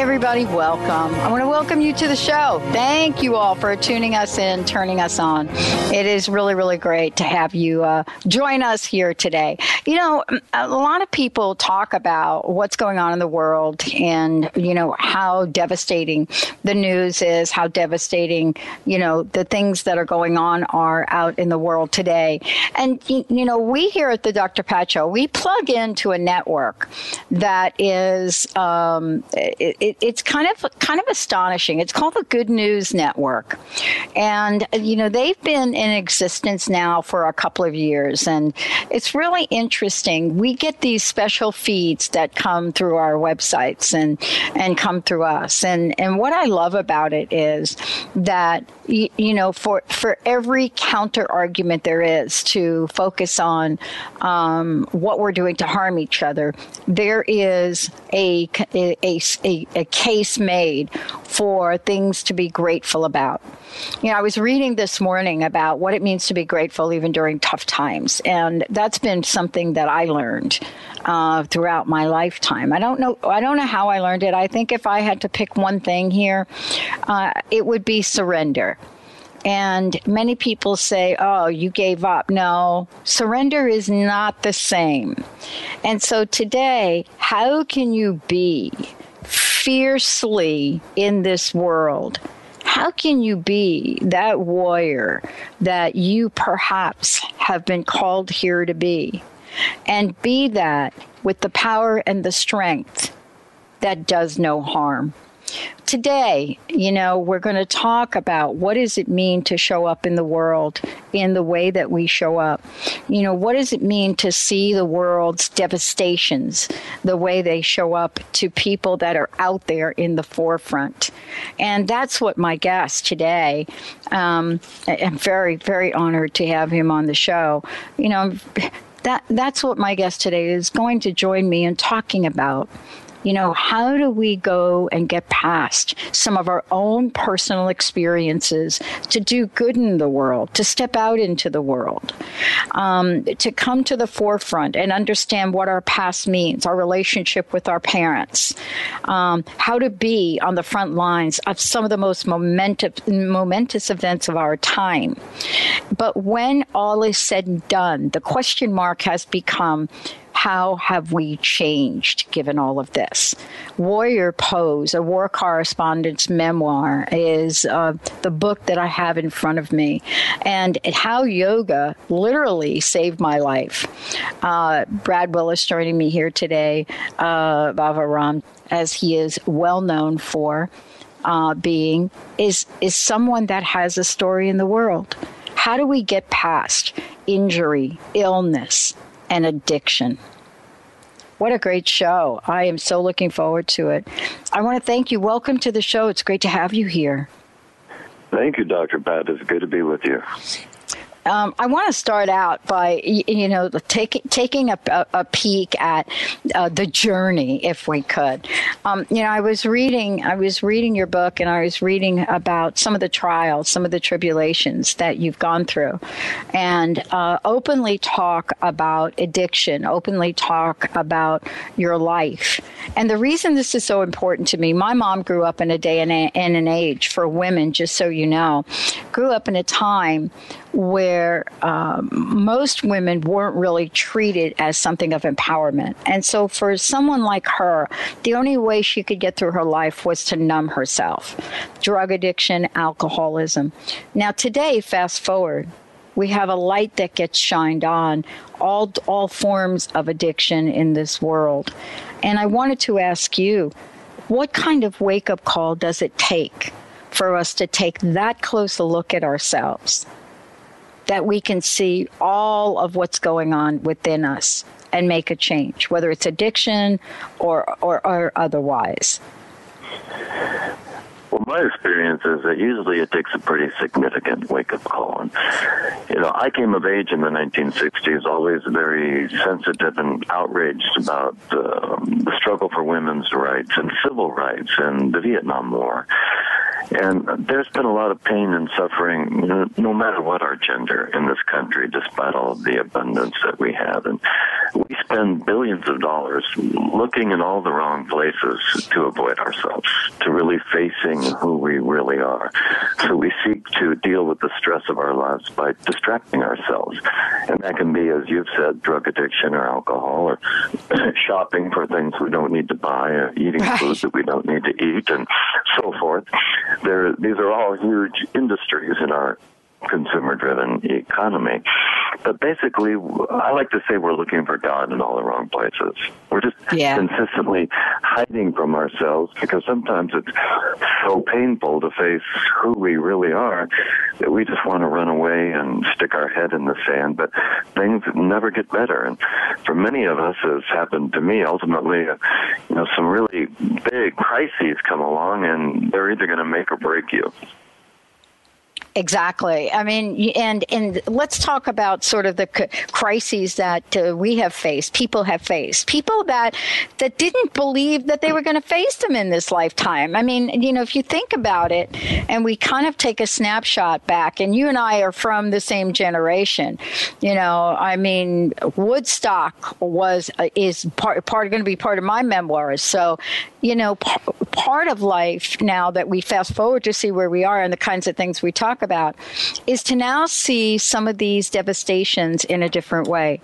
Everybody, welcome. I want to welcome you to the show. Thank you all for tuning us in, turning us on. It is really, really great to have you uh, join us here today. You know, a lot of people talk about what's going on in the world and, you know, how devastating the news is, how devastating, you know, the things that are going on are out in the world today. And, you, you know, we here at the Dr. Pat Show, we plug into a network that is, um, it, it, it's kind of kind of astonishing. It's called the Good News Network, and you know they've been in existence now for a couple of years, and it's really interesting. We get these special feeds that come through our websites and and come through us, and and what I love about it is that you, you know for for every counter argument there is to focus on um, what we're doing to harm each other, there is a a, a, a a, case made for things to be grateful about. You know, I was reading this morning about what it means to be grateful even during tough times, and that's been something that I learned uh, throughout my lifetime. I don't know. I don't know how I learned it. I think if I had to pick one thing here, uh, it would be surrender. And many people say, oh, you gave up. No, surrender is not the same. And so today, how can you be fiercely in this world, how can you be that warrior that you perhaps have been called here to be? And be that with the power and the strength that does no harm. Today, you know, we're going to talk about what does it mean to show up in the world in the way that we show up. You know, what does it mean to see the world's devastations the way they show up to people that are out there in the forefront. And that's what my guest today, um, I'm very, very honored to have him on the show. You know, that that's what my guest today is going to join me in talking about you know, how do we go and get past some of our own personal experiences to do good in the world, to step out into the world, um, to come to the forefront and understand what our past means, our relationship with our parents, um, how to be on the front lines of some of the most momentous, momentous events of our time. But when all is said and done, the question mark has become how have we changed given all of this? Warrior Pose, a war correspondent's memoir, is uh, the book that I have in front of me, and how yoga literally saved my life. Uh, Brad Willis joining me here today, uh, Bhava as he is well known for. Uh, being is is someone that has a story in the world. How do we get past injury, illness, and addiction. What a great show. I am so looking forward to it. I want to thank you. Welcome to the show. It's great to have you here. Thank you, Dr. Pat. It's good to be with you. Um, I want to start out by you know taking taking a, a, peek at uh, the journey, if we could. Um, you know, I was reading I was reading your book, and I was reading about some of the trials, some of the tribulations that you've gone through, and uh, openly talk about addiction, openly talk about your life. And the reason this is so important to me, my mom grew up in a day and, a, and an age for women, just so you know, grew up in a time where um, most women weren't really treated as something of empowerment. And so, for someone like her, the only way she could get through her life was to numb herself drug addiction, alcoholism. Now, today, fast forward, we have a light that gets shined on all, all forms of addiction in this world. And I wanted to ask you, What kind of wake up call does it take for us to take that close a look at ourselves that we can see all of what's going on within us and make a change, whether it's addiction or, or, or otherwise? Well, my experience is that usually it takes a pretty significant wake up call. And, you know, I came of age in the 1960s, always very sensitive and outraged about uh, the struggle for women's rights and civil rights and the Vietnam War. And there's been a lot of pain and suffering, no matter what our gender in this country, despite all of the abundance that we have. And we spend billions of dollars looking in all the wrong places to avoid ourselves, to really facing who we really are. So we seek to deal with the stress of our lives by distracting ourselves. And that can be, as you've said, drug addiction or alcohol or shopping for things we don't need to buy, or eating right. food that we don't need to eat, and so forth. There, these are all huge industries in our consumer driven economy. But basically, I like to say we're looking for God in all the wrong places. We're just yeah. consistently hiding from ourselves because sometimes it's so painful to face who we really are that we just want to run away and stick our head in the sand. But things never get better. And for many of us, as happened to me, ultimately, uh, you know, some really big crises come along and they're either going to make or break you. Exactly. I mean, and and let's talk about sort of the crises that uh, we have faced, people have faced, people that that didn't believe that they were going to face them in this lifetime. I mean, you know, if you think about it, and we kind of take a snapshot back, and you and I are from the same generation. You know, I mean, Woodstock was uh, is part part going to be part of my memoirs. So, you know, p- part of life now that we fast forward to see where we are and the kinds of things we talk about is to now see some of these devastations in a different way.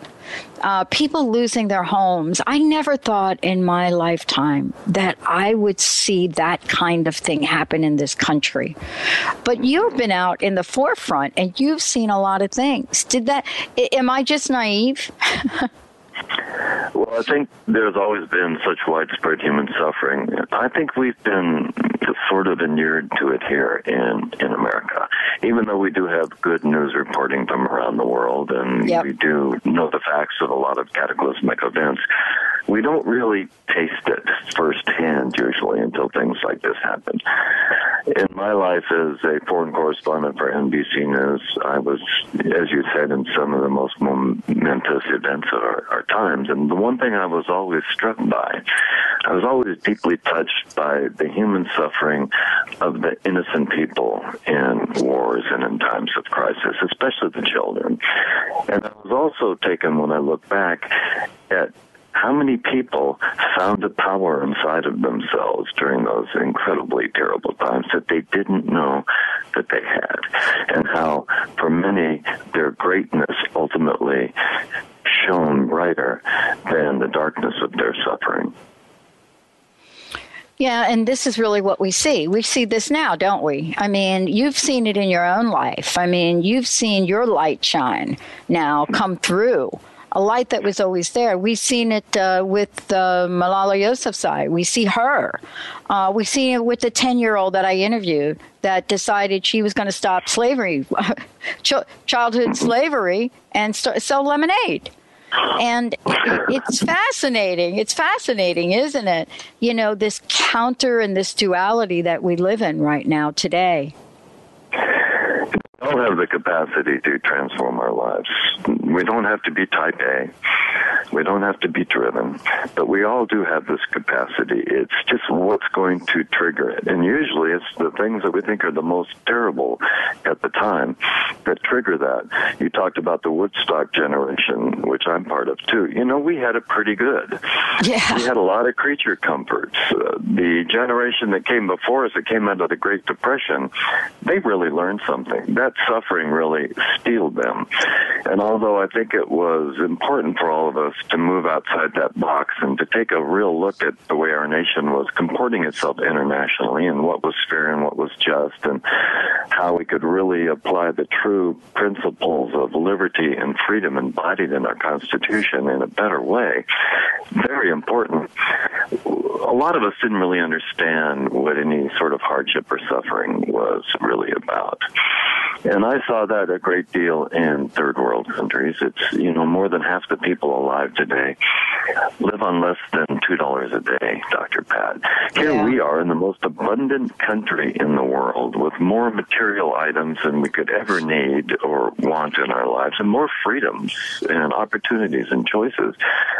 Uh, people losing their homes. I never thought in my lifetime that I would see that kind of thing happen in this country. But you've been out in the forefront and you've seen a lot of things. Did that, am I just naive? Well, I think there's always been such widespread human suffering. I think we've been sort of inured to it here in, in America, even though we do have good news reporting from around the world and yep. we do know the facts of a lot of cataclysmic events. We don't really taste it firsthand usually until things like this happen. In my life as a foreign correspondent for NBC News, I was, as you said, in some of the most momentous events of our, our times. And the one thing I was always struck by, I was always deeply touched by the human suffering of the innocent people in wars and in times of crisis, especially the children. And I was also taken when I look back at how many people found the power inside of themselves during those incredibly terrible times that they didn't know that they had, and how for many their greatness ultimately shone brighter than the darkness of their suffering. Yeah, and this is really what we see. We see this now, don't we? I mean, you've seen it in your own life. I mean, you've seen your light shine now come through a light that was always there. We've seen it uh, with uh, Malala Yousafzai. We see her. Uh, we see it with the 10 year old that I interviewed that decided she was going to stop slavery, ch- childhood slavery, and start, sell lemonade. And it's fascinating. It's fascinating, isn't it? You know, this counter and this duality that we live in right now today all have the capacity to transform our lives. We don't have to be type A. We don't have to be driven, but we all do have this capacity. It's just what's going to trigger it. And usually it's the things that we think are the most terrible at the time that trigger that. You talked about the Woodstock generation, which I'm part of too. You know, we had it pretty good. Yeah. We had a lot of creature comforts. Uh, the generation that came before us, that came out of the Great Depression, they really learned something. That suffering really steeled them. And although I think it was important for all of us to move outside that box and to take a real look at the way our nation was comporting itself internationally and what was fair and what was just and how we could really apply the true principles of liberty and freedom embodied in our Constitution in a better way. Very important. a lot of us didn't really understand what any sort of hardship or suffering was really about. And I saw that a great deal in third world countries. It's, you know, more than half the people alive today live on less than $2 a day, Dr. Pat. Here yeah. we are in the most abundant country in the world with more material items than we could ever need or want in our lives and more freedoms and opportunities and choices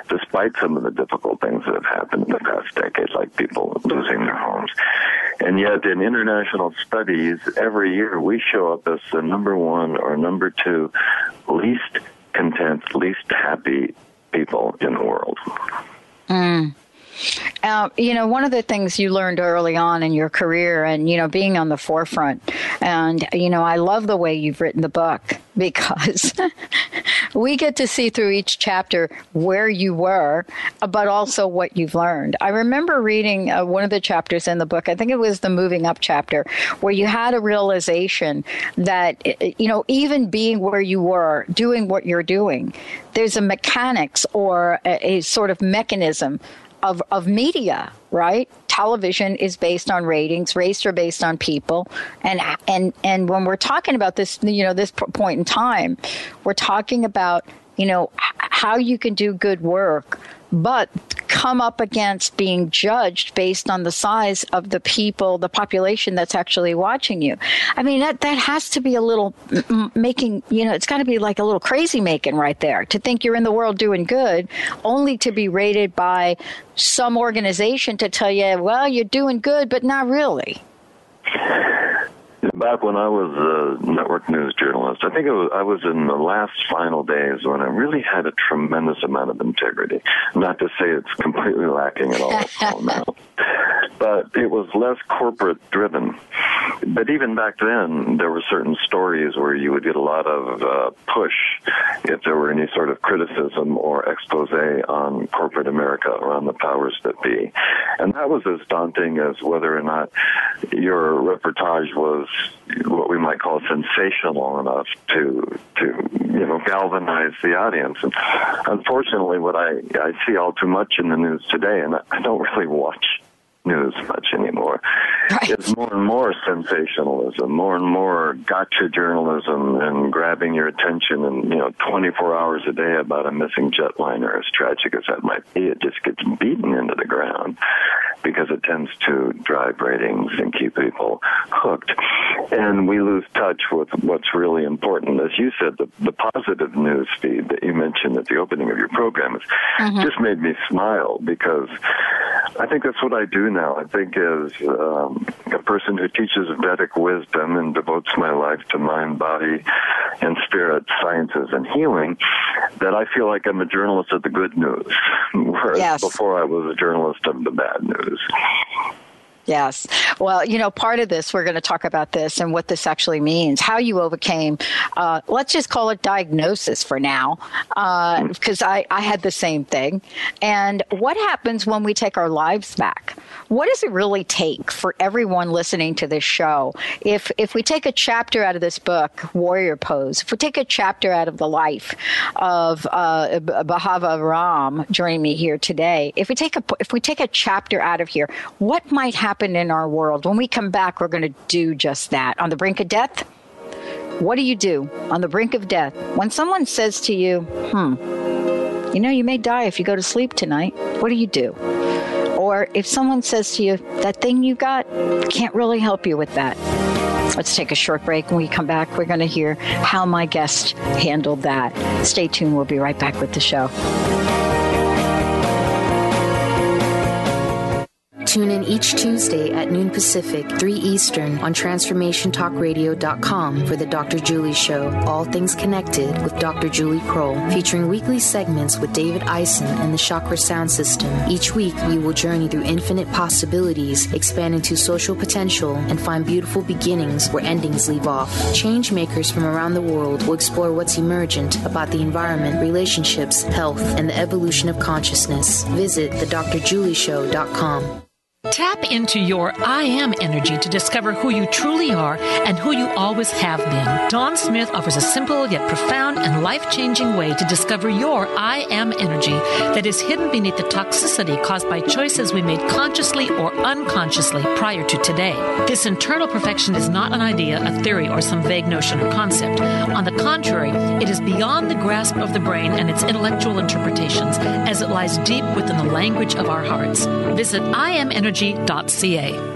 despite some of the difficult things that have happened in the past decade, like people losing their homes. And yet, in international studies, every year we show up as the number one or number two least content, least happy people in the world. Mm. Uh, you know, one of the things you learned early on in your career and, you know, being on the forefront, and, you know, I love the way you've written the book because we get to see through each chapter where you were, but also what you've learned. I remember reading uh, one of the chapters in the book, I think it was the moving up chapter, where you had a realization that, you know, even being where you were, doing what you're doing, there's a mechanics or a, a sort of mechanism of, of media, right? Television is based on ratings, rates are based on people, and and and when we're talking about this, you know, this point in time, we're talking about you know how you can do good work but come up against being judged based on the size of the people, the population that's actually watching you. I mean, that, that has to be a little making, you know, it's got to be like a little crazy making right there to think you're in the world doing good, only to be rated by some organization to tell you, well, you're doing good, but not really. Back when I was a network news journalist, I think was, I was in the last final days when I really had a tremendous amount of integrity. Not to say it's completely lacking at all now, but it was less corporate driven. But even back then, there were certain stories where you would get a lot of uh, push if there were any sort of criticism or expose on corporate America or on the powers that be. And that was as daunting as whether or not your reportage was what we might call sensational enough to to you know galvanize the audience. And unfortunately, what I I see all too much in the news today, and I don't really watch news much anymore. Right. It's more and more sensationalism, more and more gotcha journalism, and grabbing your attention. And you know, 24 hours a day about a missing jetliner, as tragic as that might be, it just gets beaten into the ground because it tends to drive ratings and keep people hooked. And we lose touch with what's really important. As you said, the, the positive news feed that you mentioned at the opening of your program mm-hmm. just made me smile because I think that's what I do now. I think as um, a person who teaches Vedic wisdom and devotes my life to mind, body, and spirit sciences and healing, that I feel like I'm a journalist of the good news, whereas yes. before I was a journalist of the bad news. Yes. Well, you know, part of this, we're going to talk about this and what this actually means, how you overcame, uh, let's just call it diagnosis for now, because uh, I, I had the same thing. And what happens when we take our lives back? What does it really take for everyone listening to this show? If, if we take a chapter out of this book, Warrior Pose, if we take a chapter out of the life of uh, Bhava Ram joining me here today, if we take a, if we take a chapter out of here, what might happen happen in our world. When we come back, we're going to do just that. On the brink of death, what do you do on the brink of death? When someone says to you, hmm, you know, you may die if you go to sleep tonight, what do you do? Or if someone says to you, that thing you got can't really help you with that. Let's take a short break. When we come back, we're going to hear how my guest handled that. Stay tuned. We'll be right back with the show. Tune in each Tuesday at noon Pacific, 3 Eastern on TransformationTalkRadio.com for the Dr. Julie Show, All Things Connected with Dr. Julie Krull, featuring weekly segments with David Eisen and the Chakra Sound System. Each week, we will journey through infinite possibilities, expand into social potential, and find beautiful beginnings where endings leave off. Change makers from around the world will explore what's emergent about the environment, relationships, health, and the evolution of consciousness. Visit thedrjulieshow.com. Tap into your I am energy to discover who you truly are and who you always have been. Dawn Smith offers a simple yet profound and life changing way to discover your I am energy that is hidden beneath the toxicity caused by choices we made consciously or unconsciously prior to today. This internal perfection is not an idea, a theory, or some vague notion or concept. On the contrary, it is beyond the grasp of the brain and its intellectual interpretations as it lies deep within the language of our hearts. Visit iamenergy.ca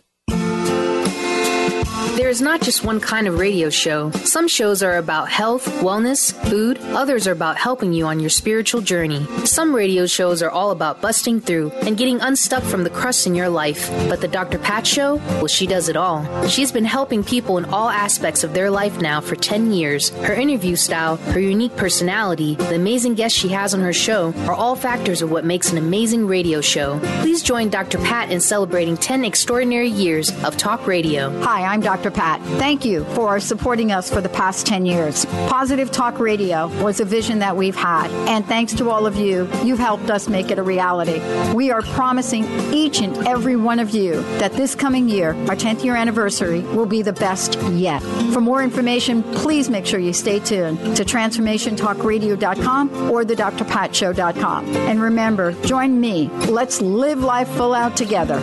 There is not just one kind of radio show. Some shows are about health, wellness, food. Others are about helping you on your spiritual journey. Some radio shows are all about busting through and getting unstuck from the crust in your life. But the Dr. Pat Show, well, she does it all. She's been helping people in all aspects of their life now for 10 years. Her interview style, her unique personality, the amazing guests she has on her show are all factors of what makes an amazing radio show. Please join Dr. Pat in celebrating 10 extraordinary years of talk radio. Hi, I'm Dr. Pat. Thank you for supporting us for the past 10 years. Positive Talk Radio was a vision that we've had, and thanks to all of you, you've helped us make it a reality. We are promising each and every one of you that this coming year, our 10th year anniversary, will be the best yet. For more information, please make sure you stay tuned to transformationtalkradio.com or the drpatshow.com. And remember, join me. Let's live life full out together.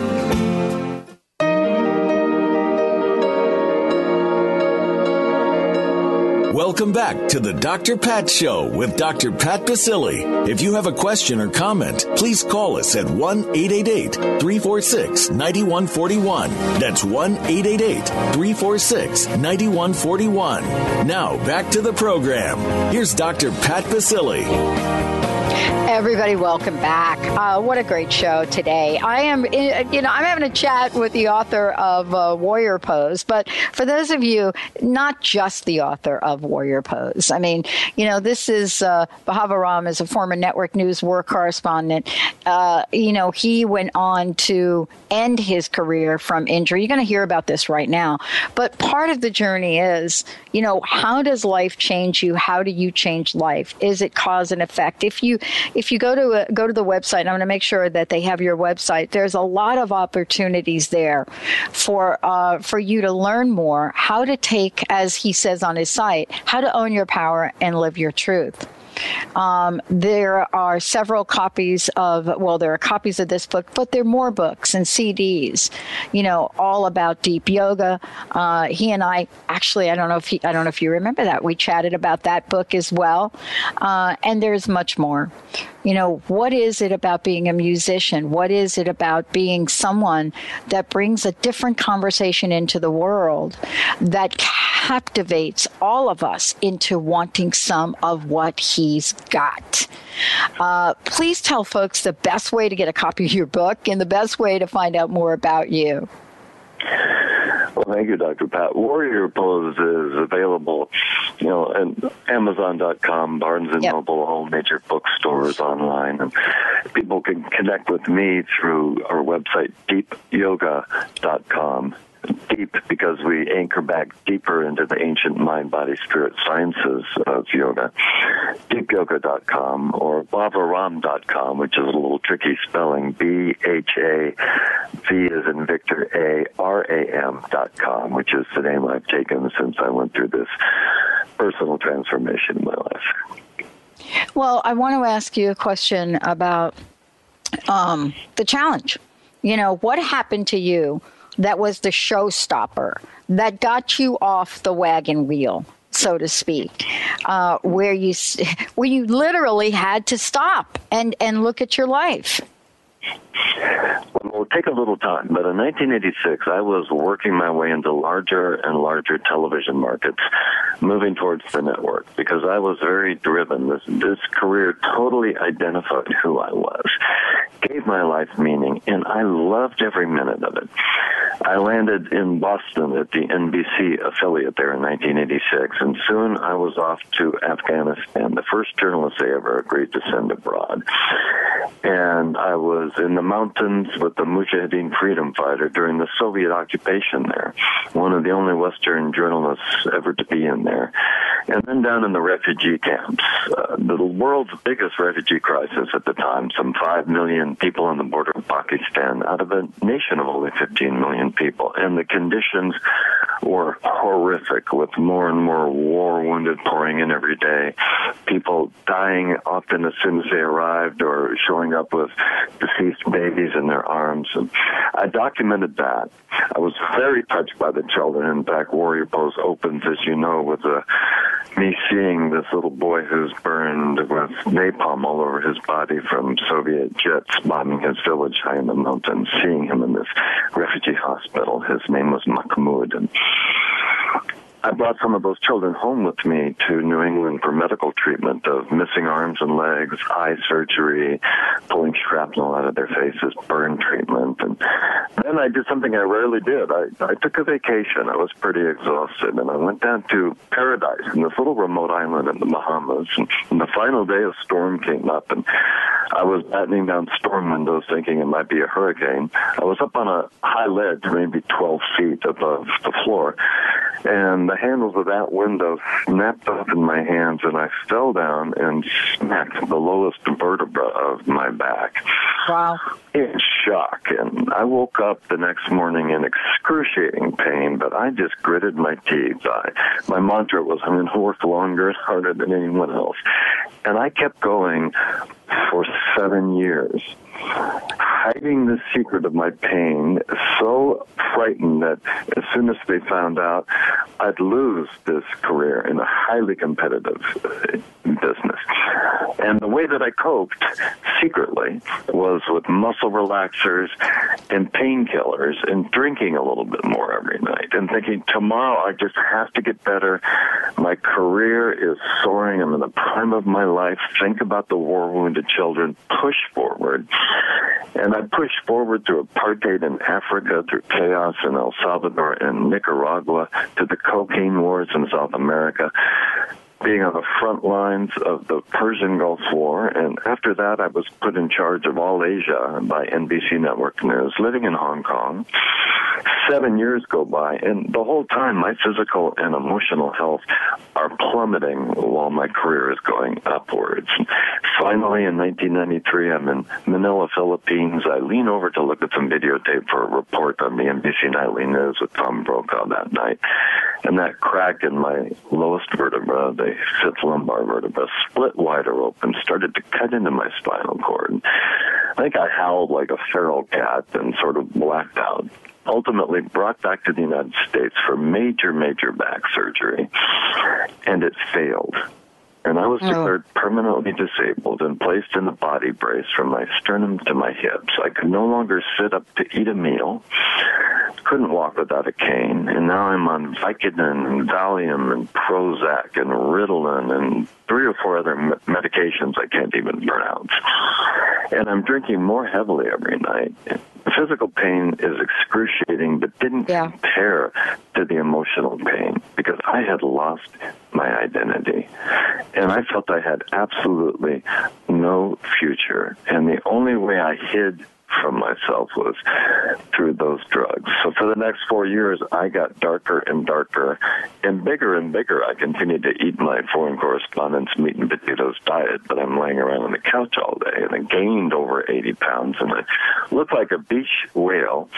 Welcome back to the Dr. Pat Show with Dr. Pat Baccili. If you have a question or comment, please call us at 1 888 346 9141. That's 1 888 346 9141. Now back to the program. Here's Dr. Pat Baccili. Everybody, welcome back. Uh, what a great show today. I am, you know, I'm having a chat with the author of uh, Warrior Pose, but for those of you, not just the author of Warrior Pose. I mean, you know, this is uh, Bhava Ram is a former network news war correspondent. Uh, you know, he went on to end his career from injury. You're going to hear about this right now. But part of the journey is, you know, how does life change you? How do you change life? Is it cause and effect? If you if you go to a, go to the website, I'm going to make sure that they have your website. There's a lot of opportunities there for uh, for you to learn more how to take, as he says on his site, how to own your power and live your truth. Um, there are several copies of, well, there are copies of this book, but there are more books and CDs, you know, all about deep yoga. Uh, he and I actually, I don't know if he, I don't know if you remember that. We chatted about that book as well. Uh, and there's much more. You know, what is it about being a musician? What is it about being someone that brings a different conversation into the world that captivates all of us into wanting some of what he's got? Uh, please tell folks the best way to get a copy of your book and the best way to find out more about you. Well, thank you, Dr. Pat. Warrior Pose is available, you know, at Amazon.com, Barnes and yep. Noble, all major bookstores online, and people can connect with me through our website, DeepYoga.com deep because we anchor back deeper into the ancient mind body spirit sciences of yoga. Deepyoga.com or bhavaram.com, which is a little tricky spelling B H A V is in Victor A R A M.com, which is the name I've taken since I went through this personal transformation in my life. Well, I want to ask you a question about um, the challenge You know, what happened to you that was the showstopper that got you off the wagon wheel? so to speak, uh, where you where you literally had to stop and and look at your life. Well, it'll take a little time, but in 1986, I was working my way into larger and larger television markets, moving towards the network because I was very driven. This, this career totally identified who I was, gave my life meaning, and I loved every minute of it. I landed in Boston at the NBC affiliate there in 1986, and soon I was off to Afghanistan, the first journalist they ever agreed to send abroad. And I was in the mountains with the Mujahideen freedom fighter during the Soviet occupation there, one of the only Western journalists ever to be in there. And then down in the refugee camps, uh, the world's biggest refugee crisis at the time, some 5 million people on the border of Pakistan out of a nation of only 15 million people. And the conditions were horrific with more and more war wounded pouring in every day. People dying often as soon as they arrived or showing up with deceased babies in their arms. And I documented that. I was very touched by the children. In fact, Warrior Pose opens, as you know, with a, me seeing this little boy who's burned with napalm all over his body from Soviet jets bombing his village high in the mountains, seeing him in this refugee hospital. His name was Mahmoud. And I brought some of those children home with me to New England for medical treatment of missing arms and legs, eye surgery, pulling shrapnel out of their faces, burn treatment. And then I did something I rarely did. I, I took a vacation. I was pretty exhausted, and I went down to Paradise in this little remote island in the Bahamas. And, and the final day, a storm came up, and I was battening down storm windows thinking it might be a hurricane. I was up on a high ledge, maybe 12 feet above the floor and the handles of that window snapped off in my hands, and I fell down and smacked the lowest vertebra of my back. Wow. In shock. And I woke up the next morning in excruciating pain, but I just gritted my teeth. I, my mantra was, I'm going to work longer and harder than anyone else. And I kept going for seven years hiding the secret of my pain, so frightened that as soon as they found out, I'd lose this career in a highly competitive uh, business. And the way that I coped secretly was with muscle relaxers and painkillers and drinking a little bit more every night and thinking, tomorrow I just have to get better. My career is soaring. I'm in the prime of my life. Think about the war wounded children. Push forward. And I pushed forward through apartheid in Africa, through chaos in El Salvador and Nicaragua, to the cocaine wars in South America being on the front lines of the Persian Gulf War, and after that, I was put in charge of all Asia by NBC Network News, living in Hong Kong. Seven years go by, and the whole time, my physical and emotional health are plummeting while my career is going upwards. Finally, in 1993, I'm in Manila, Philippines. I lean over to look at some videotape for a report on the NBC Nightly News with Tom Brokaw that night, and that crack in my lowest vertebra, the fifth lumbar vertebra split wider open, started to cut into my spinal cord. I think I howled like a feral cat and sort of blacked out ultimately brought back to the United States for major, major back surgery, and it failed. And I was oh. declared permanently disabled and placed in a body brace from my sternum to my hips. I could no longer sit up to eat a meal couldn't walk without a cane, and now I'm on Vicodin and Valium and Prozac and Ritalin and three or four other medications I can't even pronounce. And I'm drinking more heavily every night. The physical pain is excruciating, but didn't yeah. compare to the emotional pain because I had lost my identity. And I felt I had absolutely no future. And the only way I hid from myself was through those drugs. So for the next four years, I got darker and darker and bigger and bigger. I continued to eat my foreign correspondence meat and potatoes diet, but I'm laying around on the couch all day and I gained over 80 pounds and I looked like a beach whale.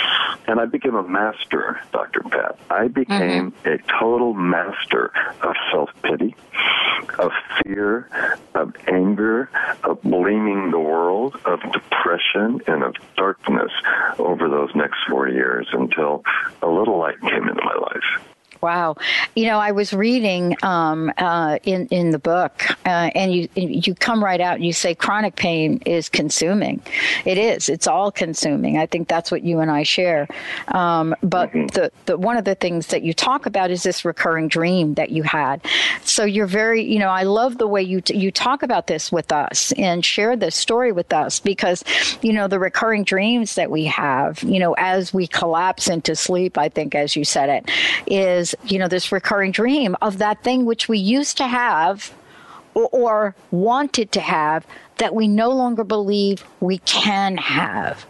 And I became a master, Dr. Pat. I became mm-hmm. a total master of self pity of fear, of anger, of blaming the world, of depression, and of darkness over those next four years until a little light came into my life. Wow, you know, I was reading um, uh, in in the book, uh, and you you come right out and you say chronic pain is consuming. It is. It's all consuming. I think that's what you and I share. Um, but mm-hmm. the, the one of the things that you talk about is this recurring dream that you had. So you're very, you know, I love the way you t- you talk about this with us and share this story with us because, you know, the recurring dreams that we have, you know, as we collapse into sleep. I think, as you said it, is you know, this recurring dream of that thing which we used to have or, or wanted to have that we no longer believe we can have.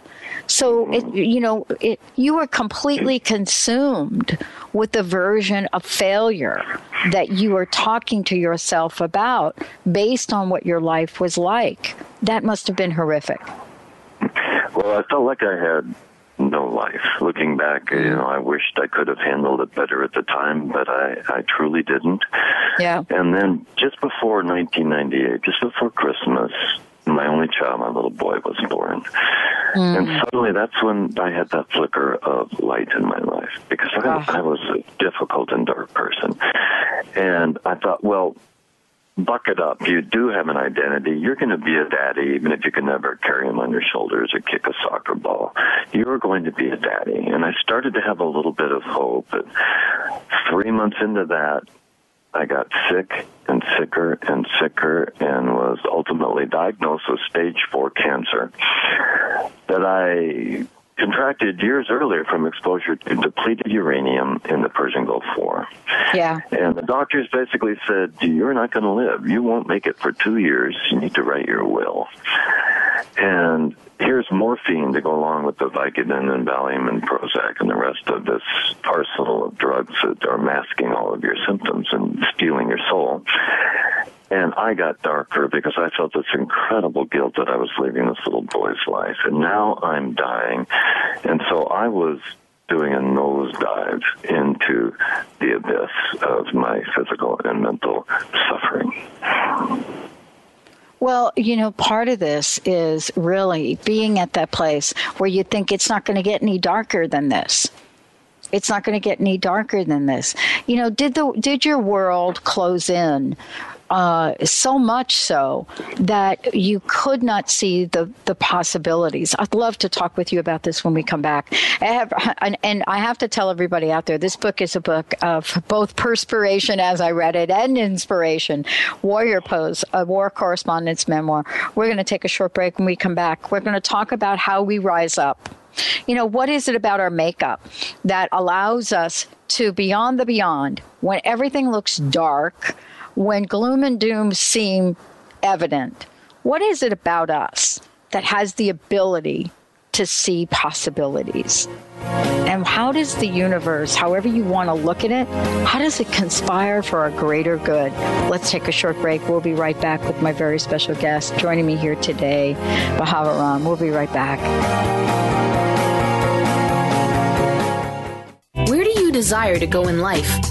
So, it, you know, it, you were completely consumed with the version of failure that you were talking to yourself about based on what your life was like. That must have been horrific. Well, I felt like I had life. Looking back, you mm. know, I wished I could have handled it better at the time, but I, I truly didn't. Yeah. And then just before 1998, just before Christmas, my only child, my little boy, was born. Mm. And suddenly that's when I had that flicker of light in my life because I, oh. I was a difficult and dark person. And I thought, well, bucket up. You do have an identity. You're going to be a daddy, even if you can never carry him on your shoulders or kick a soccer ball. You're going to be a daddy. And I started to have a little bit of hope. But three months into that, I got sick and sicker and sicker and was ultimately diagnosed with stage four cancer that I contracted years earlier from exposure to depleted uranium in the Persian Gulf War. Yeah. And the doctors basically said, You're not going to live. You won't make it for two years. You need to write your will. And here's morphine to go along with the Vicodin and Valium and Prozac and the rest of this arsenal of drugs that are masking all of your symptoms and stealing your soul. And I got darker because I felt this incredible guilt that I was leaving this little boy's life. And now I'm dying. And so I was doing a nosedive into the abyss of my physical and mental suffering. Well, you know, part of this is really being at that place where you think it's not going to get any darker than this. It's not going to get any darker than this. You know, did the did your world close in uh, so much so that you could not see the, the possibilities. I'd love to talk with you about this when we come back. I have, and, and I have to tell everybody out there this book is a book of both perspiration as I read it and inspiration. Warrior Pose, a war correspondence memoir. We're going to take a short break when we come back. We're going to talk about how we rise up. You know, what is it about our makeup that allows us to beyond the beyond when everything looks dark? When gloom and doom seem evident, what is it about us that has the ability to see possibilities? And how does the universe, however you want to look at it, how does it conspire for a greater good? Let's take a short break. We'll be right back with my very special guest joining me here today, Bhava Ram. We'll be right back. Where do you desire to go in life?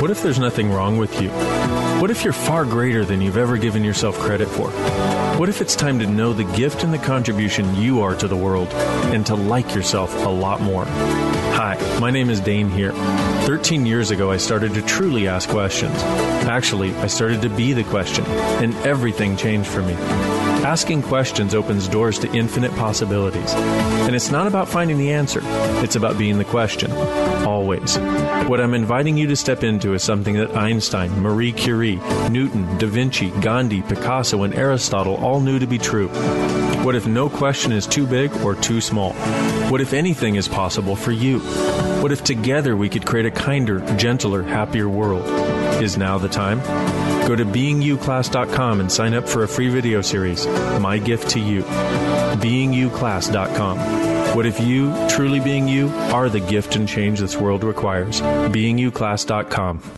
What if there's nothing wrong with you? What if you're far greater than you've ever given yourself credit for? What if it's time to know the gift and the contribution you are to the world and to like yourself a lot more? Hi, my name is Dain Heer. 13 years ago, I started to truly ask questions. Actually, I started to be the question, and everything changed for me. Asking questions opens doors to infinite possibilities. And it's not about finding the answer, it's about being the question. Always. What I'm inviting you to step into is something that Einstein, Marie Curie, Newton, Da Vinci, Gandhi, Picasso, and Aristotle all knew to be true. What if no question is too big or too small? What if anything is possible for you? What if together we could create a kinder, gentler, happier world? Is now the time? Go to beinguclass.com and sign up for a free video series, My Gift to You. beinguclass.com. What if you, truly being you, are the gift and change this world requires? beinguclass.com.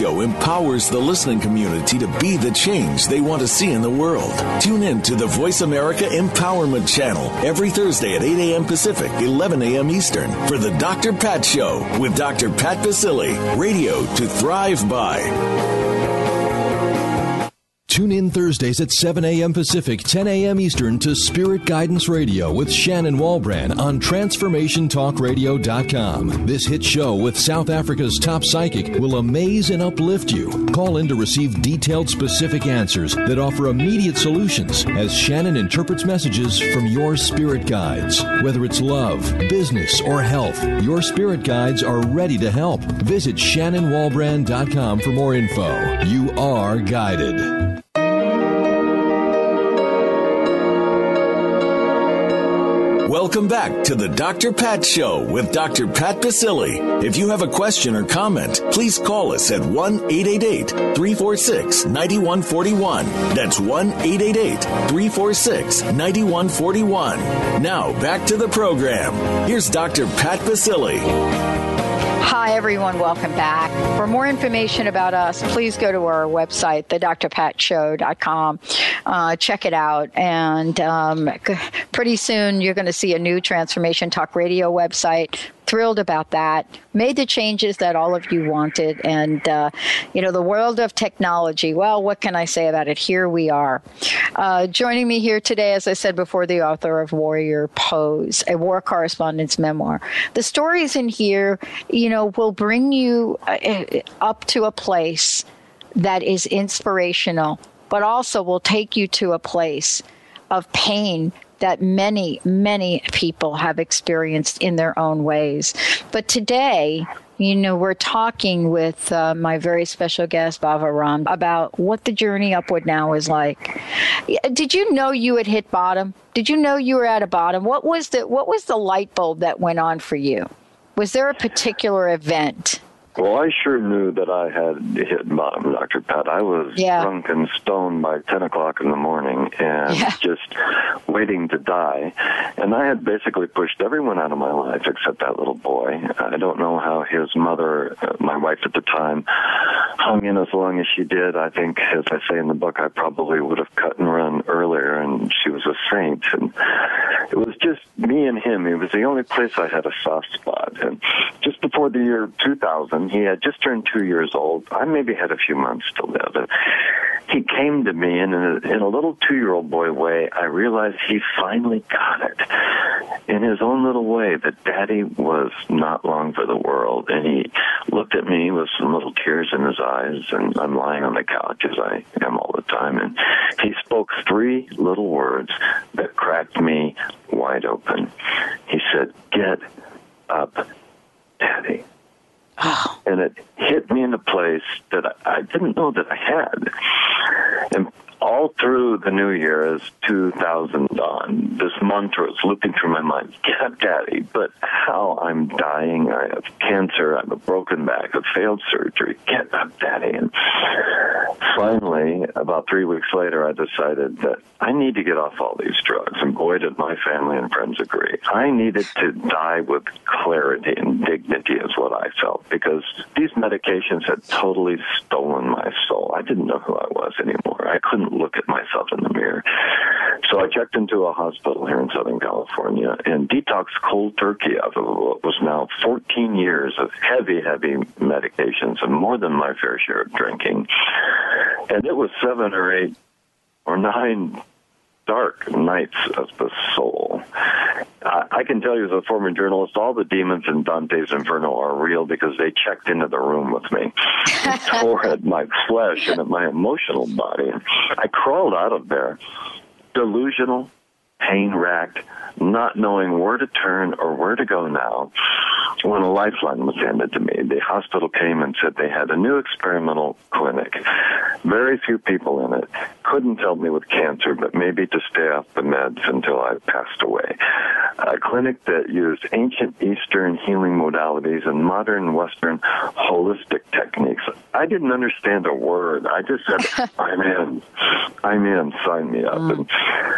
empowers the listening community to be the change they want to see in the world. Tune in to the Voice America Empowerment Channel every Thursday at 8 a.m. Pacific, 11 a.m. Eastern for the Dr. Pat Show with Dr. Pat Baccili. Radio to thrive by. Tune in Thursdays at 7 a.m. Pacific, 10 a.m. Eastern to Spirit Guidance Radio with Shannon Walbrand on TransformationTalkRadio.com. This hit show with South Africa's top psychic will amaze and uplift you. Call in to receive detailed, specific answers that offer immediate solutions as Shannon interprets messages from your spirit guides. Whether it's love, business, or health, your spirit guides are ready to help. Visit ShannonWalbrand.com for more info. You are guided. Welcome back to the Dr. Pat Show with Dr. Pat Baccili. If you have a question or comment, please call us at 1 888 346 9141. That's 1 888 346 9141. Now back to the program. Here's Dr. Pat Baccili. Hi, everyone. Welcome back. For more information about us, please go to our website, thedrpatshow.com. Uh, check it out. And um, pretty soon, you're going to see a new Transformation Talk Radio website thrilled about that. Made the changes that all of you wanted. And, uh, you know, the world of technology, well, what can I say about it? Here we are. Uh, joining me here today, as I said before, the author of Warrior Pose, a war correspondence memoir. The stories in here, you know, will bring you uh, up to a place that is inspirational, but also will take you to a place of pain that many, many people have experienced in their own ways. But today, you know, we're talking with uh, my very special guest, Bhava Ram, about what the journey upward now is like. Did you know you had hit bottom? Did you know you were at a bottom? What was the what was the light bulb that went on for you? Was there a particular event? Well, I sure knew that I had hit bottom, Dr. Pat. I was yeah. drunk and stoned by 10 o'clock in the morning and yeah. just waiting to die. And I had basically pushed everyone out of my life except that little boy. I don't know how his mother, uh, my wife at the time, hung in as long as she did. I think, as I say in the book, I probably would have cut and run earlier, and she was a saint. And it was just me and him. It was the only place I had a soft spot. And just before the year 2000, he had just turned two years old. I maybe had a few months to live. And he came to me, and in a, in a little two-year-old boy way, I realized he finally got it in his own little way that Daddy was not long for the world. And he looked at me with some little tears in his eyes, and I'm lying on the couch as I am all the time, and he spoke three little words that cracked me wide open. He said, "Get up, Daddy." And it hit me in a place that I, didn't know that I had. And all through the new year as 2000 on, this mantra is looping through my mind. Get up, daddy. But how I'm dying. I have cancer. I have a broken back. I've failed surgery. Get up, daddy. And finally, about three weeks later, I decided that I need to get off all these drugs. And boy, did my family and friends agree. I needed to die with clarity and dignity is what I felt because these medications had totally stolen my soul. I didn't know who I was anymore. I couldn't look at myself in the mirror. So I checked into a hospital here in Southern California and detoxed cold turkey out of what was now 14 years of heavy, heavy medications and more than my fair share of drinking. And it was seven or eight or nine dark nights of the soul. I, I can tell you as a former journalist, all the demons in Dante's Inferno are real because they checked into the room with me, tore at my flesh and at my emotional body. I crawled out of there, delusional, pain racked, not knowing where to turn or where to go now, when a lifeline was handed to me, the hospital came and said they had a new experimental clinic. Very few people in it. Couldn't help me with cancer, but maybe to stay off the meds until I passed away. A clinic that used ancient Eastern healing modalities and modern Western holistic techniques. I didn't understand a word. I just said, I'm in. I'm in. Sign me up. Mm.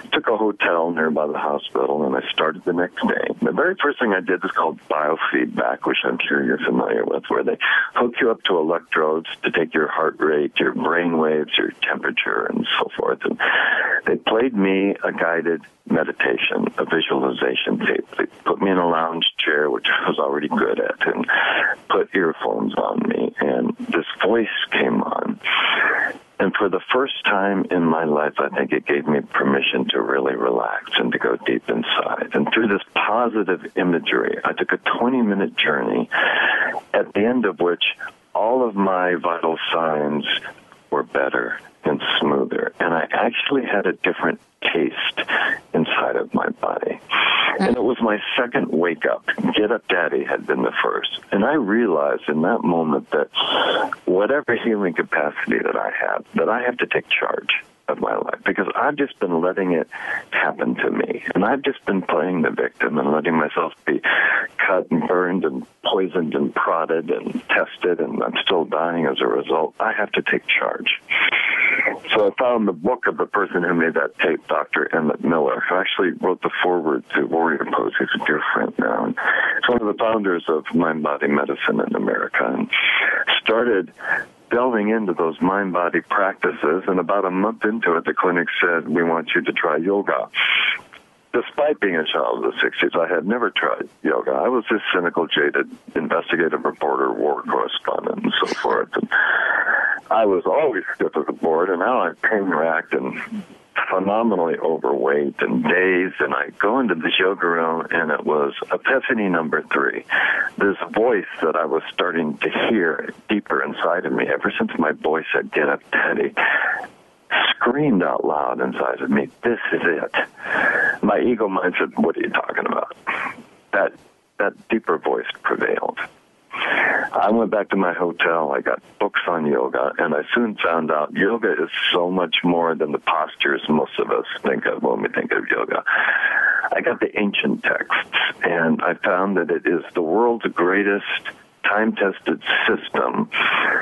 And took a hotel nearby the hospital, and I started the next day. The very first thing I did was called biofeedback, which I'm sure you're familiar with, where they hook you up to electrodes to take your heart rate, your brain waves, your temperature, and so forth. And they played me a guided meditation, a visualization tape. They put me in a lounge chair, which I was already good at, and put earphones on me, and this voice came on. And for the first time in my life, I think it gave me permission to really relax and to go deep inside. And through this positive imagery, I took a 20 minute journey at the end of which all of my vital signs were better and smoother. And I actually had a different taste inside of my body. And it was my second wake up. Get Up Daddy had been the first. And I realized in that moment that whatever healing capacity that I have, that I have to take charge of my life because I've just been letting it happen to me. And I've just been playing the victim and letting myself be cut and burned and poisoned and prodded and tested, and I'm still dying as a result. I have to take charge. So I found the book of the person who made that tape, Dr. Emmett Miller, who actually wrote the foreword to Warrior Pose. He's a dear friend now. And he's one of the founders of Mind Body Medicine in America and started delving into those mind body practices. And about a month into it, the clinic said, We want you to try yoga. Despite being a child of the 60s, I had never tried yoga. I was this cynical, jaded investigative reporter, war correspondent, and so forth. And I was always stiff as a board, and now I'm pain racked and phenomenally overweight and dazed. And I go into the yoga room, and it was epiphany number three. This voice that I was starting to hear deeper inside of me ever since my boy said, Get up, Daddy screamed out loud inside of me, This is it. My ego mind said, What are you talking about? That that deeper voice prevailed. I went back to my hotel. I got books on yoga, and I soon found out yoga is so much more than the postures most of us think of when we think of yoga. I got the ancient texts, and I found that it is the world's greatest time tested system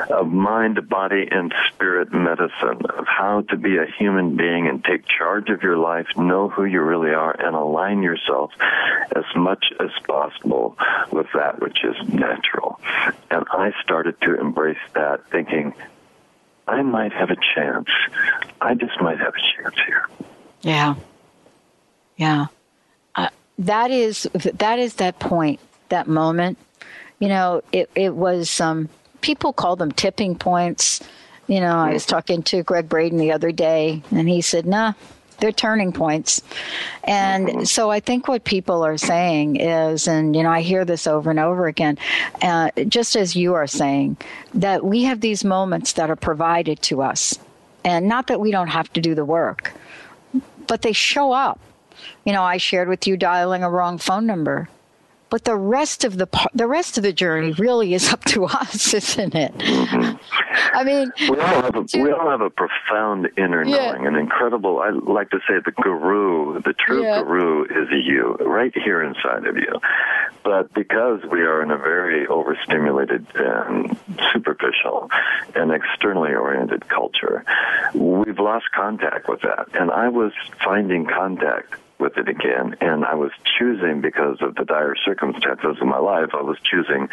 of mind, body, and spirit medicine of how to be a human being and take charge of your life, know who you really are, and align yourself as much as possible with that which is natural. And I started to embrace that thinking, I might have a chance. I just might have a chance here. Yeah. Yeah. Uh, that is that is that point, that moment you know, it, it was, um, people call them tipping points. You know, I was talking to Gregg Braden the other day, and he said, nah, they're turning points. And so I think what people are saying is, and you know, I hear this over and over again, uh, just as you are saying, that we have these moments that are provided to us. And not that we don't have to do the work, but they show up. You know, I shared with you dialing a wrong phone number but the rest of the the rest of the journey really is up to us, isn't it? Mm-hmm. I mean, we all have a, to, we all have a profound inner yeah. knowing, an incredible. I like to say the guru, the true yeah. guru is you, right here inside of you. But because we are in a very overstimulated and superficial and externally oriented culture, we've lost contact with that. And I was finding contact with it again. And I was choosing, because of the dire circumstances of my life, I was choosing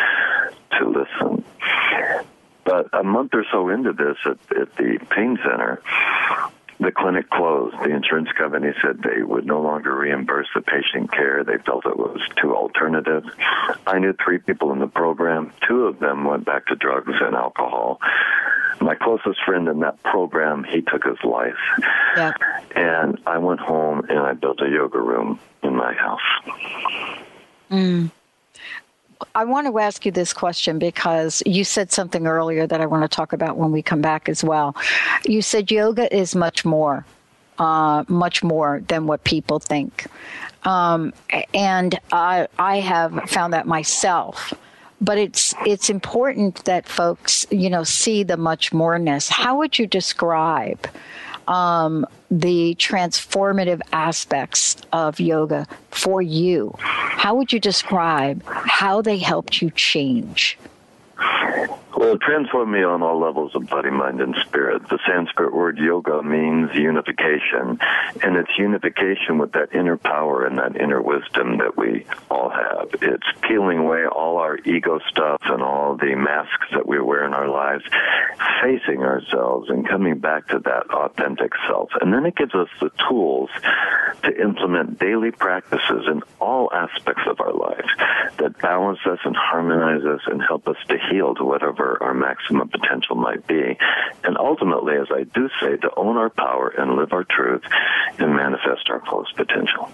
to listen. But a month or so into this at, at the pain center, the clinic closed. The insurance company said they would no longer reimburse the patient care. They felt it was too alternative. I knew three people in the program. Two of them went back to drugs and alcohol. My closest friend in that program, he took his life. Yeah. And I went home and I built a yoga room in my house. Mm. I want to ask you this question because you said something earlier that I want to talk about when we come back as well. You said yoga is much more, uh, much more than what people think. Um, and I, I have found that myself but it's it's important that folks you know see the much moreness how would you describe um, the transformative aspects of yoga for you. How would you describe how they helped you change? Well, it transformed me on all levels of body, mind, and spirit. The Sanskrit word yoga means unification, and it's unification with that inner power and that inner wisdom that we all have. It's peeling away all our ego stuff and all the masks that we wear in our lives, facing ourselves and coming back to that authentic self. And then it gives us the tools to implement daily practices in all aspects of our life that balance us and harmonize us and help us to heal to whatever our maximum potential might be. And ultimately, as I do say, to own our power and live our truth and manifest our fullest potential.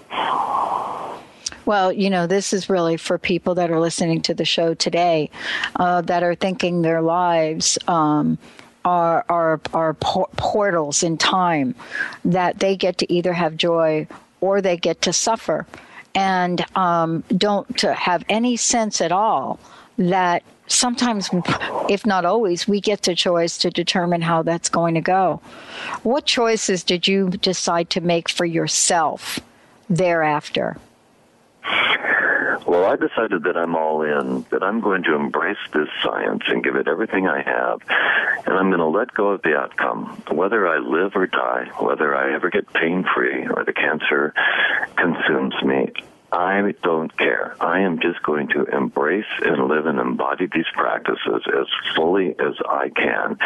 Well, you know, this is really for people that are listening to the show today uh, that are thinking their lives. Um, are are are portals in time that they get to either have joy or they get to suffer, and um, don't have any sense at all that sometimes, if not always, we get the choice to determine how that's going to go. What choices did you decide to make for yourself thereafter? Well, I decided that I'm all in, that I'm going to embrace this science and give it everything I have, and I'm going to let go of the outcome. Whether I live or die, whether I ever get pain free or the cancer consumes me, I don't care. I am just going to embrace and live and embody these practices as fully as I can.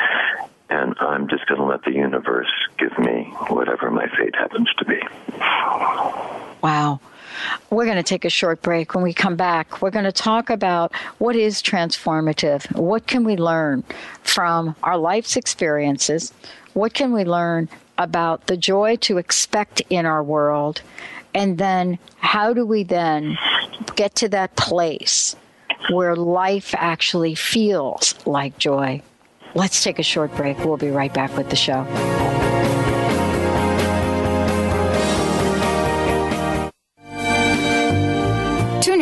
And I'm just going to let the universe give me whatever my fate happens to be. Wow. We're going to take a short break. When we come back, we're going to talk about what is transformative. What can we learn from our life's experiences? What can we learn about the joy to expect in our world? And then how do we then get to that place where life actually feels like joy? Let's take a short break. We'll be right back with the show.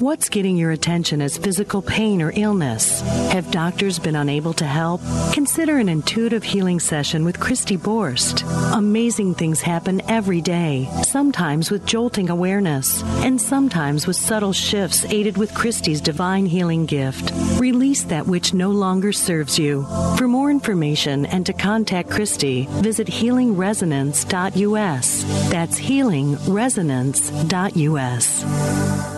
What's getting your attention as physical pain or illness? Have doctors been unable to help? Consider an intuitive healing session with Christy Borst. Amazing things happen every day, sometimes with jolting awareness, and sometimes with subtle shifts aided with Christy's divine healing gift. Release that which no longer serves you. For more information and to contact Christy, visit healingresonance.us. That's healingresonance.us.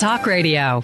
Talk Radio.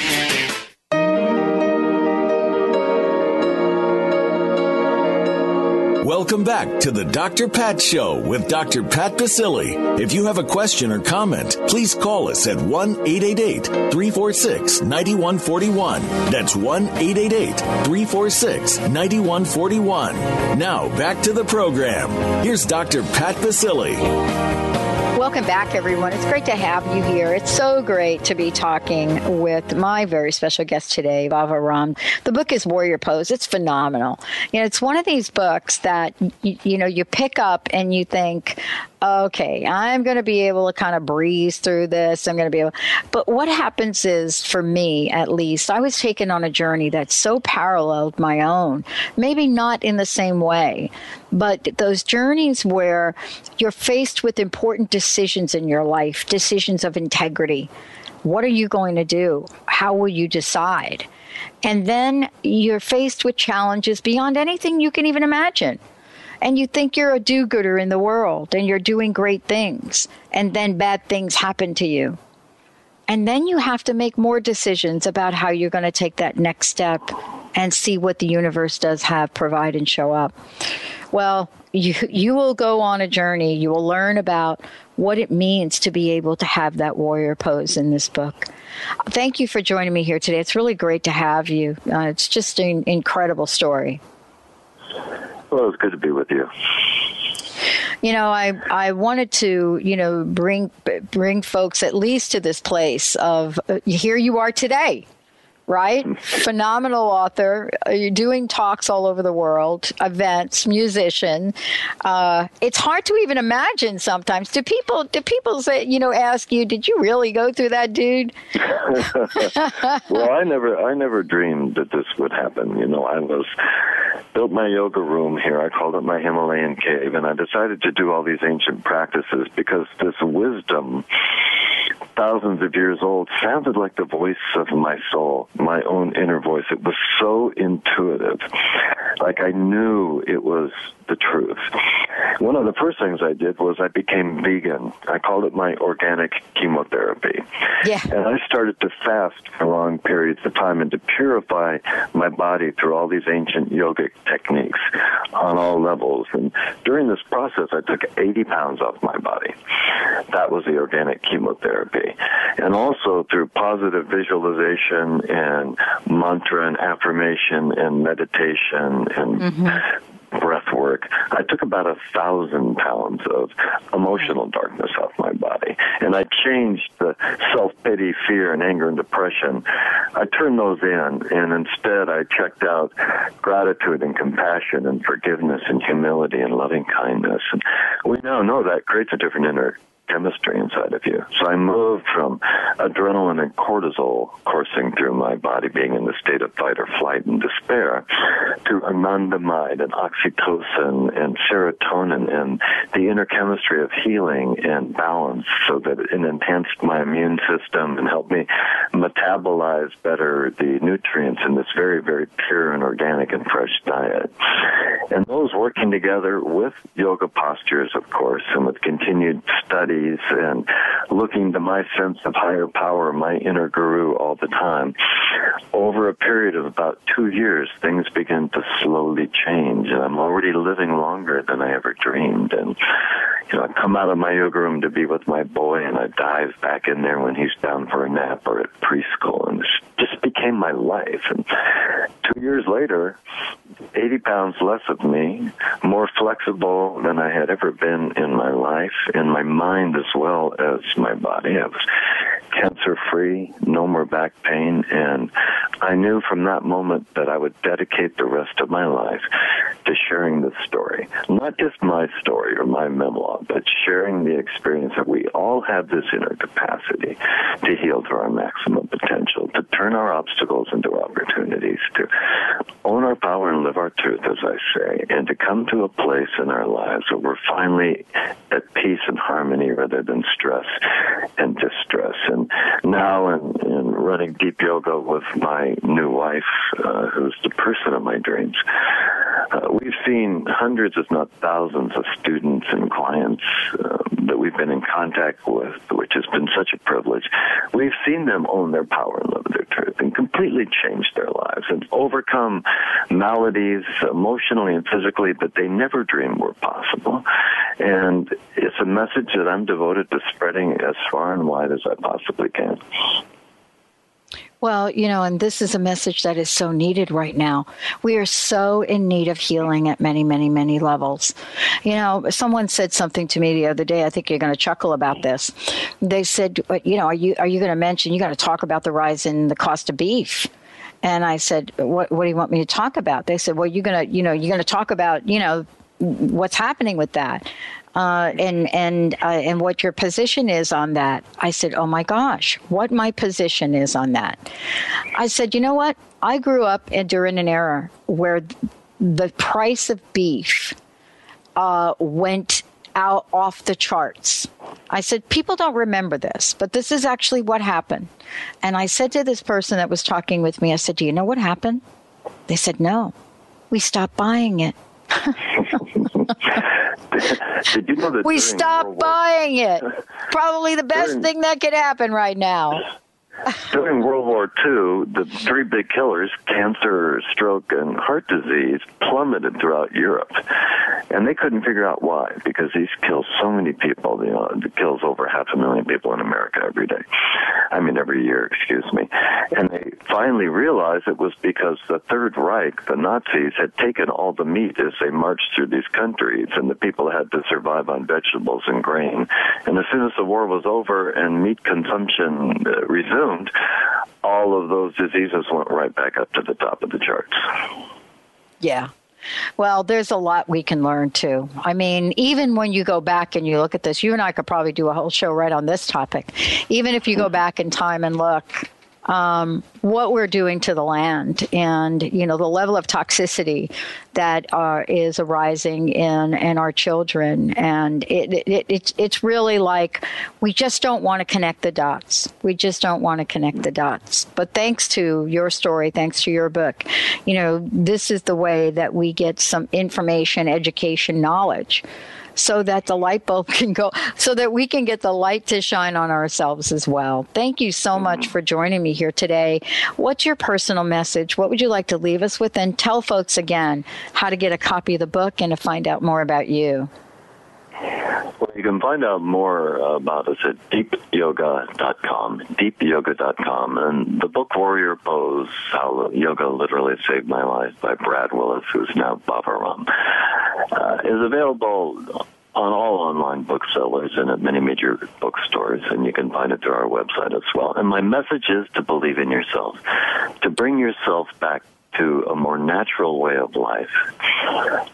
Welcome back to the Dr. Pat Show with Dr. Pat Baccili. If you have a question or comment, please call us at 1 888 346 9141. That's 1 888 346 9141. Now back to the program. Here's Dr. Pat Baccili. Welcome back, everyone. It's great to have you here. It's so great to be talking with my very special guest today, Bhava Ram. The book is Warrior Pose. It's phenomenal. You know, it's one of these books that you, you know you pick up and you think, okay, I'm going to be able to kind of breeze through this. I'm going to be able. But what happens is, for me at least, I was taken on a journey that so paralleled my own. Maybe not in the same way, but those journeys where you're faced with important decisions in your life, decisions of integrity. What are you going to do? How will you decide? And then you're faced with challenges beyond anything you can even imagine and you think you're a do gooder in the world and you're doing great things, and then bad things happen to you. And then you have to make more decisions about how you're going to take that next step and see what the universe does have provide and show up. Well, you you will go on a journey. You will learn about what it means to be able to have that warrior pose in this book. Thank you for joining me here today. It's really great to have you. Uh, it's just an incredible story. Well, it's good to be with you. You know, I I wanted to you know bring bring folks at least to this place of uh, here you are today right? Phenomenal author. Uh, you're doing talks all over the world, events, musician. Uh, it's hard to even imagine sometimes. Do people do people say you know ask you, did you really go through that, dude? well, I never I never dreamed that this would happen. You know, I was built my yoga room here. I called it my Himalayan cave, and I decided to do all these ancient practices because this wisdom thousands of years old sounded like the voice of my soul, my own inner voice. It was so intuitive. Like I knew it was the truth. One of the first things I did was I became vegan. I called it my organic chemotherapy. Yeah. And I started to fast for long periods of time and to purify my body through all these ancient yogic techniques on all levels. And during this process, I took 80 pounds off my body. That was the organic chemotherapy. And also through positive visualization and mantra and affirmation and meditation and mm-hmm breath work work, I took about a thousand pounds of emotional darkness off my body. And I changed the self pity, fear, and anger and depression. I turned those in, and instead I checked out gratitude and compassion and forgiveness and humility and loving kindness. And we now know that creates a different inner chemistry inside of you. So I moved from adrenaline and cortisol coursing through my body, being in the state of fight or flight and despair, to anandamide and oxytocin and serotonin and the inner chemistry of healing and balance so that it enhanced my immune system and helped me metabolize better the nutrients in this very, very pure and organic and fresh diet. And those working together with yoga postures, of course, and with continued study and looking to my sense of higher power, my inner guru all the time. Over a period of about two years, things begin to slowly change, and I'm already living longer than I ever dreamed. And you know, I come out of my yoga room to be with my boy, and I dive back in there when he's down for a nap or at preschool, and this just became my life. And two years later, 80 pounds less of me, more flexible than I had ever been in my life, in my mind as well as my body. I was cancer free, no more back pain, and I knew from that moment that I would dedicate the rest of my life to sharing this story. Not just my story or my memoir, but sharing the experience that we all have this inner capacity to heal to our maximum potential, to turn our obstacles into opportunities, to own our power and live our truth, as I say, and to come to a place in our lives where we're finally at peace and harmony rather than stress and distress. And now, in, in running deep yoga with my new wife, uh, who's the person of my dreams, uh, we've seen hundreds, if not thousands, of students and clients uh, that we've been in contact with, which has been such a privilege. We've seen them own their power and live their truth and completely change their lives and overcome maladies emotionally and physically that they never dreamed were possible. And it's a message that I'm devoted to spreading as far and wide as I possibly can. Well, you know, and this is a message that is so needed right now. We are so in need of healing at many, many, many levels. You know, someone said something to me the other day. I think you're going to chuckle about this. They said, "You know, are you are you going to mention? You got to talk about the rise in the cost of beef." And I said, "What What do you want me to talk about?" They said, "Well, you're gonna, you know, you're going to talk about, you know, what's happening with that." Uh, and and uh, and what your position is on that. I said, "Oh my gosh, what my position is on that." I said, "You know what? I grew up during an era where the price of beef uh, went out off the charts. I said, people don't remember this, but this is actually what happened. And I said to this person that was talking with me, I said, Do you know what happened? They said, No, we stopped buying it. Did you know that we stopped buying it? Probably the best during, thing that could happen right now. During World War II, the three big killers, cancer, stroke, and heart disease, plummeted throughout Europe. And they couldn't figure out why, because these kill so many people. You know, it kills over half a million people in America every day. I mean, every year, excuse me. And they finally realized it was because the Third Reich, the Nazis, had taken all the meat as they marched through these countries, and the people had to survive on vegetables and grain. And as soon as the war was over and meat consumption uh, resumed, all of those diseases went right back up to the top of the charts. Yeah. Well, there's a lot we can learn too. I mean, even when you go back and you look at this, you and I could probably do a whole show right on this topic. Even if you go mm-hmm. back in time and look, um, what we're doing to the land and you know the level of toxicity that uh, is arising in in our children. And it, it, it, it's really like we just don't want to connect the dots. We just don't want to connect the dots. But thanks to your story thanks to your book you know this is the way that we get some information education knowledge so that the light bulb can go, so that we can get the light to shine on ourselves as well. Thank you so mm-hmm. much for joining me here today. What's your personal message? What would you like to leave us with? And tell folks again how to get a copy of the book and to find out more about you. Well, you can find out more about us at deepyoga.com, deepyoga.com. And the book Warrior Pose, How Yoga Literally Saved My Life by Brad Willis, who's now Bhava Ram. Uh, uh, is available on all online booksellers and at many major bookstores, and you can find it through our website as well. And my message is to believe in yourself, to bring yourself back to a more natural way of life,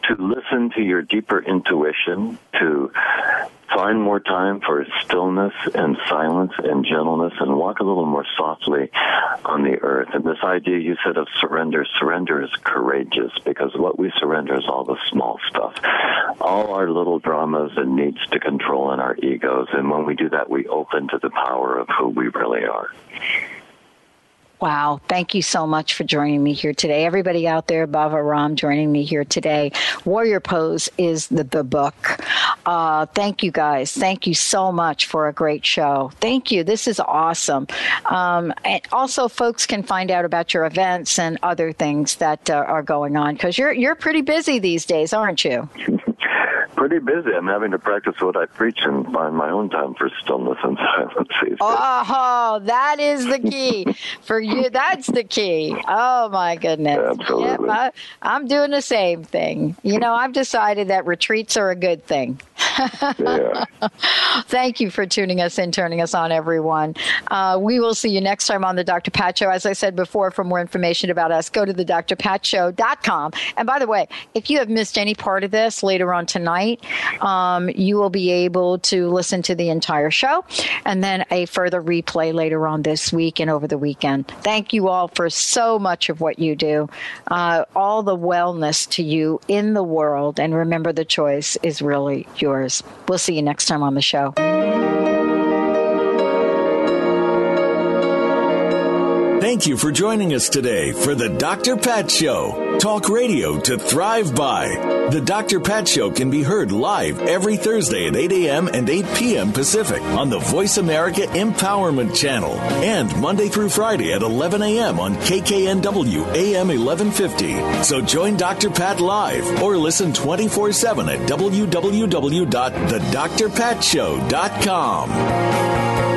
to listen to your deeper intuition, to find more time for stillness and silence and gentleness and walk a little more softly on the earth. And this idea you said of surrender, surrender is courageous because what we surrender is all the small stuff, all our little dramas and needs to control in our egos. And when we do that, we open to the power of who we really are. Wow. Thank you so much for joining me here today. Everybody out there, Bhava Ram joining me here today. Warrior Pose is the, the book. Uh, thank you guys. Thank you so much for a great show. Thank you. This is awesome. Um, and also, folks can find out about your events and other things that uh, are going on because you're, you're pretty busy these days, aren't you? pretty busy. I'm having to practice what I preach and find my own time for stillness and silence. Oh, that is the key for you. That's the key. Oh my goodness. Absolutely. Yep, I, am doing the same thing. You know, I've decided that retreats are a good thing. Thank you for tuning us in, turning us on, everyone. Uh, we will see you next time on the Dr. Pat Show. As I said before, for more information about us, go to the drpatshow.com. And by the way, if you have missed any part of this later on tonight, um, you will be able to listen to the entire show and then a further replay later on this week and over the weekend. Thank you all for so much of what you do. Uh, all the wellness to you in the world. And remember, the choice is really yours. We'll see you next time on the show. Thank you for joining us today for the Dr. Pat Show. Talk radio to thrive by. The Dr. Pat Show can be heard live every Thursday at 8 a.m. and 8 p.m. Pacific on the Voice America Empowerment Channel and Monday through Friday at 11 a.m. on KKNW AM 1150. So join Dr. Pat live or listen 24 7 at www.thedrpatshow.com.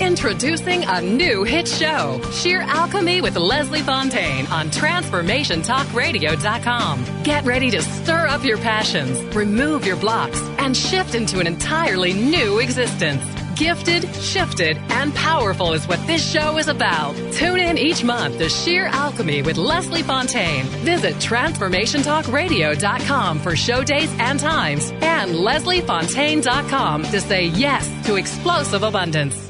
Introducing a new hit show, Sheer Alchemy with Leslie Fontaine on TransformationTalkRadio.com. Get ready to stir up your passions, remove your blocks, and shift into an entirely new existence. Gifted, shifted, and powerful is what this show is about. Tune in each month to Sheer Alchemy with Leslie Fontaine. Visit TransformationTalkRadio.com for show dates and times, and LeslieFontaine.com to say yes to explosive abundance.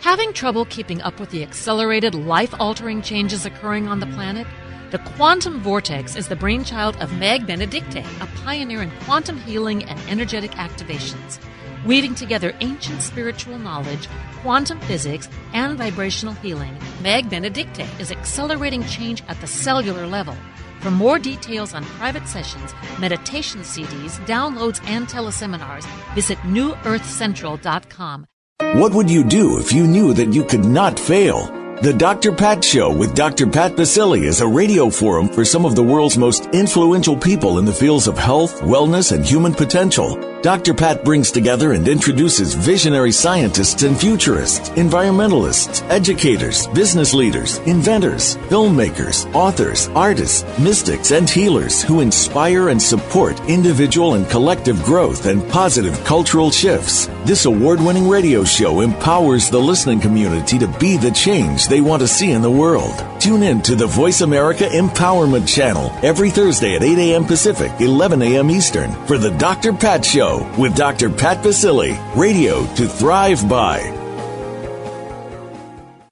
Having trouble keeping up with the accelerated, life altering changes occurring on the planet? The quantum vortex is the brainchild of Meg Benedicte, a pioneer in quantum healing and energetic activations. Weaving together ancient spiritual knowledge, quantum physics, and vibrational healing, Meg Benedicte is accelerating change at the cellular level. For more details on private sessions, meditation CDs, downloads, and teleseminars, visit newearthcentral.com. What would you do if you knew that you could not fail? The Dr. Pat Show with Dr. Pat Baccili is a radio forum for some of the world's most influential people in the fields of health, wellness, and human potential. Dr. Pat brings together and introduces visionary scientists and futurists, environmentalists, educators, business leaders, inventors, filmmakers, authors, artists, mystics, and healers who inspire and support individual and collective growth and positive cultural shifts. This award winning radio show empowers the listening community to be the change they want to see in the world. Tune in to the Voice America Empowerment Channel every Thursday at 8 a.m. Pacific, 11 a.m. Eastern for the Dr. Pat Show with Dr. Pat Baccili. Radio to thrive by.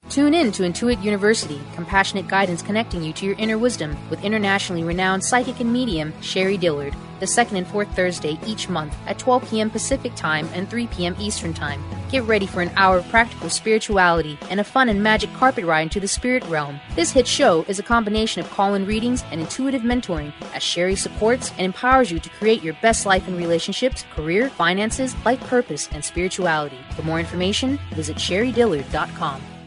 Tune in to Intuit University, compassionate guidance connecting you to your inner wisdom with internationally renowned psychic and medium Sherrie Dillard, the second and fourth Thursday each month at 12 p.m. Pacific Time and 3 p.m. Eastern Time. Get ready for an hour of practical spirituality and a fun and magic carpet ride into the spirit realm. This hit show is a combination of call in readings and intuitive mentoring as Sherrie supports and empowers you to create your best life in relationships, career, finances, life purpose, and spirituality. For more information, visit sherrydillard.com.